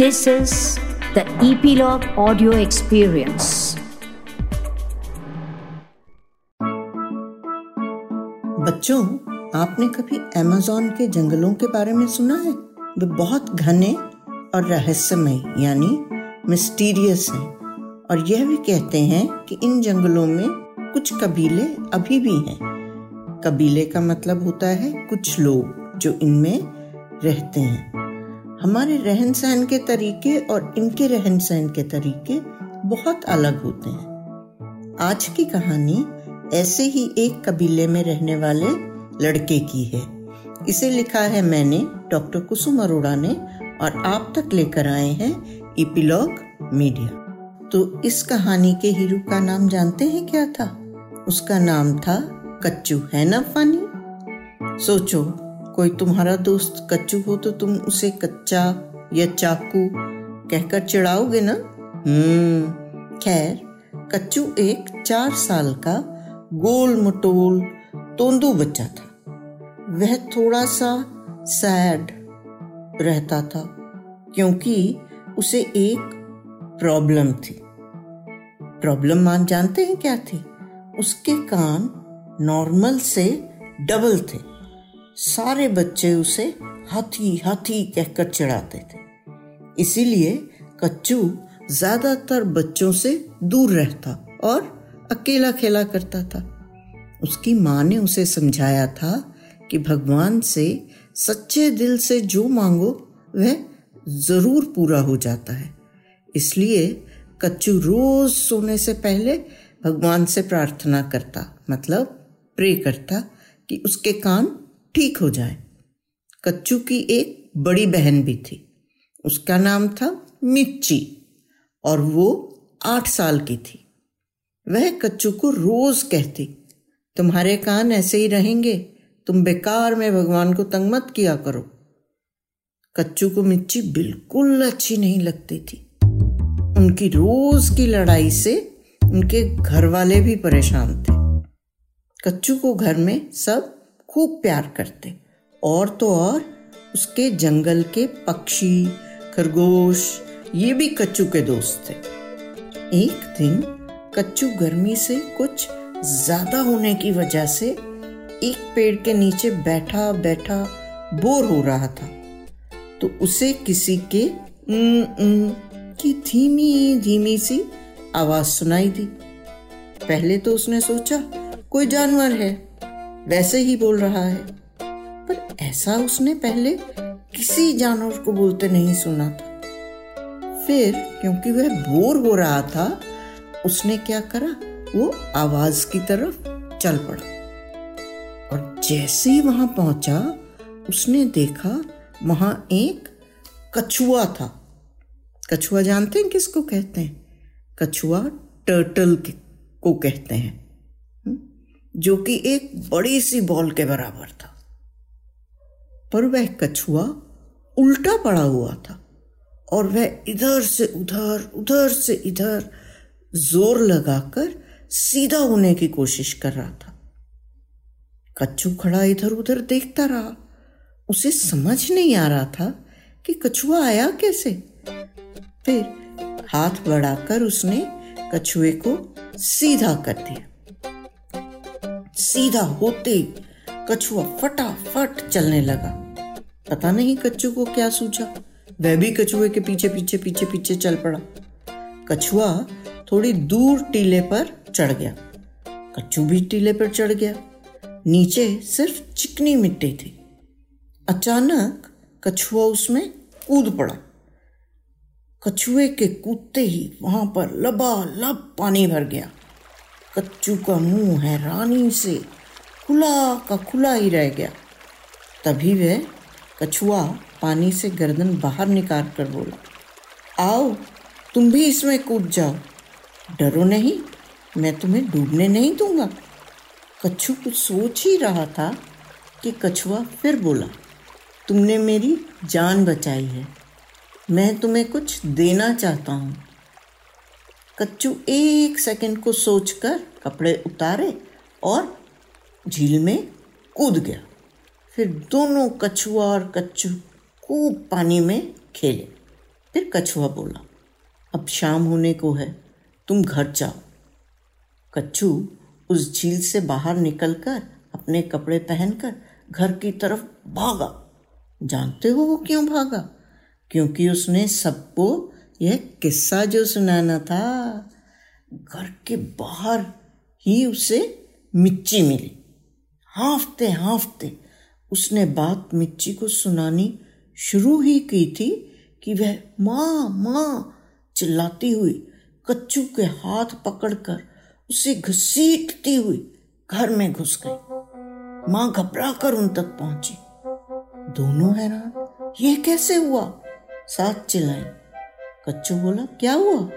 This is the Epilogue Audio Experience. बच्चों, आपने कभी अमेजोन के जंगलों के बारे में सुना है? वे बहुत घने और रहस्यमय, यानी मिस्टीरियस हैं। और यह भी कहते हैं कि इन जंगलों में कुछ कबीले अभी भी हैं। कबीले का मतलब होता है कुछ लोग जो इनमें रहते हैं। हमारे रहन सहन के तरीके और इनके रहन सहन के तरीके बहुत अलग होते हैं। आज की कहानी ऐसे ही एक कबीले में रहने वाले लड़के की है। इसे लिखा है मैंने, डॉक्टर कुसुम अरोड़ा ने, और आप तक लेकर आए हैं इपिलॉग मीडिया। तो इस कहानी के हीरो का नाम जानते हैं क्या था? उसका नाम था कच्चू, है ना, फनी? सोचो। कोई तुम्हारा दोस्त कच्चू हो तो तुम उसे कच्चा या चाकू कहकर चिढ़ाओगे ना? हम्म। खैर कच्चू एक चार साल का गोल मटोल तोंदू बच्चा था। वह थोड़ा सा सैड रहता था क्योंकि उसे एक प्रॉब्लम थी। प्रॉब्लम मान जानते हैं क्या थी? उसके कान नॉर्मल से डबल थे। सारे बच्चे उसे हाथी हाथी कहकर चिढ़ाते थे। इसीलिए कच्चू ज़्यादातर बच्चों से दूर रहता और अकेला खेला करता था। उसकी माँ ने उसे समझाया था कि भगवान से सच्चे दिल से जो मांगो, वह ज़रूर पूरा हो जाता है। इसलिए कच्चू रोज सोने से पहले भगवान से प्रार्थना करता मतलब प्रे करता कि उसके कान ठीक हो जाए। कच्चू की एक बड़ी बहन भी थी। उसका नाम था मिच्ची और वो आठ साल की थी। वह कच्चू को रोज कहती, तुम्हारे कान ऐसे ही रहेंगे, तुम बेकार में भगवान को तंग मत किया करो। कच्चू को मिच्ची बिल्कुल अच्छी नहीं लगती थी। उनकी रोज की लड़ाई से उनके घर वाले भी परेशान थे। कच्चू को घर में सब खूब प्यार करते। और तो और उसके जंगल के पक्षी खरगोश ये भी कच्चू के दोस्त थे। एक दिन कच्चू गर्मी से कुछ ज़्यादा होने की वजह से एक पेड़ के नीचे बैठा बैठा बोर हो रहा था। तो उसे किसी के उम, उम, की धीमी धीमी सी आवाज़ सुनाई दी। पहले तो उसने सोचा कोई जानवर है। वैसे ही बोल रहा है। पर ऐसा उसने पहले किसी जानवर को बोलते नहीं सुना था। फिर क्योंकि वह बोर हो रहा था, उसने क्या करा? वो आवाज़ की तरफ़ चल पड़ा। और जैसे ही वहाँ पहुँचा, उसने देखा वहाँ एक कछुआ था। कछुआ जानते हैं किसको कहते हैं? कछुआ टर्टल को कहते हैं। जो कि एक बड़ी सी बॉल के बराबर था। पर वह कछुआ उल्टा पड़ा हुआ था और वह इधर से उधर उधर से इधर ज़ोर लगाकर सीधा होने की कोशिश कर रहा था। कच्चू खड़ा इधर उधर देखता रहा। उसे समझ नहीं आ रहा था कि कछुआ आया कैसे। फिर हाथ बढ़ाकर उसने कछुए को सीधा कर दिया। सीधा होते कछुआ फटाफट चलने लगा। पता नहीं कच्चू को क्या सूझा। वह भी कछुए के पीछे पीछे पीछे पीछे चल पड़ा। कछुआ थोड़ी दूर टीले पर चढ़ गया। कच्चू भी टीले पर चढ़ गया। नीचे सिर्फ़ चिकनी मिट्टी थी। अचानक कछुआ उसमें कूद पड़ा। कछुए के कूदते ही वहाँ पर लबालब पानी भर गया। कच्चू का मुँह हैरानी से। खुला का खुला ही रह गया। तभी वह कछुआ पानी से गर्दन बाहर निकाल कर बोला, आओ, तुम भी इसमें कूद जाओ। डरो नहीं, मैं तुम्हें डूबने नहीं दूँगा। कच्छू कुछ सोच ही रहा था कि कछुआ फिर बोला, तुमने मेरी जान बचाई है। मैं तुम्हें कुछ देना चाहता हूँ। कच्चू एक सेकंड को सोचकर कपड़े उतारे और झील में कूद गया। फिर दोनों कछुआ और कच्चू खूब पानी में खेले। फिर कछुआ बोला, अब शाम होने को है, तुम घर जाओ। कच्चू उस झील से बाहर निकलकर अपने कपड़े पहनकर घर की तरफ़ भागा। जानते हो वो क्यों भागा? क्योंकि उसने सबको यह किस्सा जो सुनाना था, घर के बाहर ही उसे मिच्ची मिली। हाफते हाफते उसने बात मिच्ची को सुनानी शुरू ही की थी कि वह माँ माँ चिल्लाती हुई कच्चू के हाथ पकड़कर उसे घसीटती हुई घर में घुस गई। माँ घबरा कर उन तक पहुँची। दोनों हैरान ये कैसे हुआ? साथ चिल्लाई कच्चू बोला, क्या हुआ?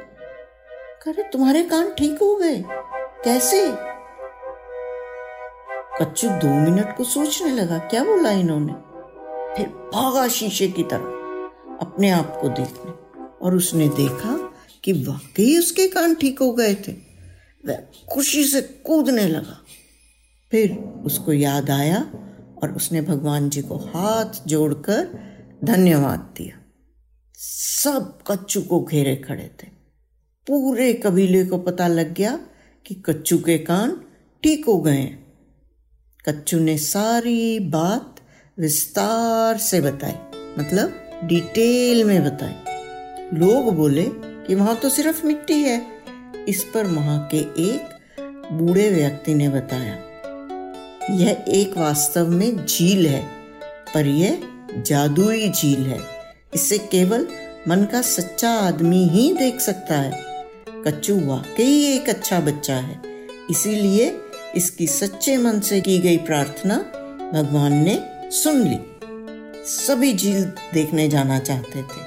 करे तुम्हारे कान ठीक हो गए। कैसे? कच्चू दो मिनट को सोचने लगा, क्या बोला इन्होंने? फिर भागा शीशे की तरफ़, अपने आप को देखने। और उसने देखा कि वाकई उसके कान ठीक हो गए थे। वह खुशी से कूदने लगा। फिर उसको याद आया और उसने भगवान जी को हाथ जोड़कर धन्यवाद दिया। सब कच्चू को घेरे खड़े थे। पूरे कबीले को पता लग गया कि कच्चू के कान ठीक हो गए कच्चू ने सारी बात विस्तार से बताई मतलब डिटेल में बताई। लोग बोले कि वहाँ तो सिर्फ़ मिट्टी है। इस पर वहाँ के एक बूढ़े व्यक्ति ने बताया, यह एक वास्तव में झील है, पर यह जादुई झील है। इसे केवल मन का सच्चा आदमी ही देख सकता है। कच्चू वाकई एक अच्छा बच्चा है। इसीलिए इसकी सच्चे मन से की गई प्रार्थना भगवान ने सुन ली। सभी झील देखने जाना चाहते थे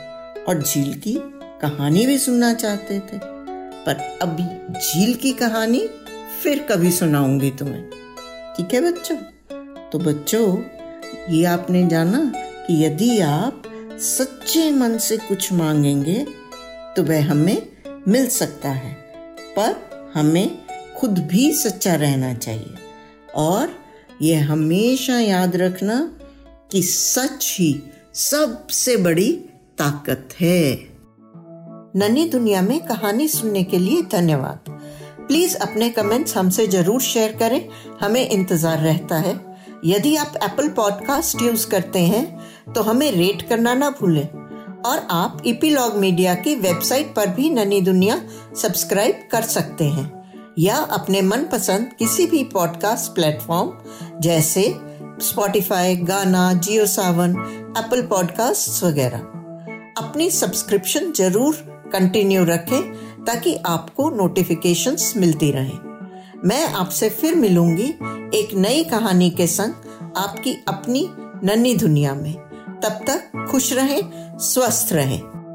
और झील की कहानी भी सुनना चाहते थे। पर अभी झील की कहानी फिर कभी सुनाऊँगी तुम्हें। ठीक है बच्चों? तो बच्चों, ये आपने जाना कि यदि आप सच्चे मन से कुछ मांगेंगे तो वह हमें मिल सकता है। पर हमें खुद भी सच्चा रहना चाहिए। और यह हमेशा याद रखना कि सच ही सबसे बड़ी ताकत है। नन्ही दुनिया में कहानी सुनने के लिए धन्यवाद। प्लीज़ अपने कमेंट्स हमसे ज़रूर शेयर करें। हमें इंतज़ार रहता है। यदि आप एप्पल पॉडकास्ट यूज़ करते हैं तो हमें रेट करना ना भूलें। और आप इपीलॉग मीडिया की वेबसाइट पर भी ननी दुनिया सब्सक्राइब कर सकते हैं, या अपने मनपसंद किसी भी पॉडकास्ट प्लेटफॉर्म जैसे स्पॉटिफाई गाना जियो सावन एप्पल पॉडकास्ट वगैरह। अपनी सब्सक्रिप्शन ज़रूर कंटिन्यू रखें, ताकि आपको नोटिफिकेशंस मिलती रहें। मैं आपसे फिर मिलूँगी एक नई कहानी के संग आपकी अपनी नन्ही दुनिया में। तब तक खुश रहें, स्वस्थ रहें।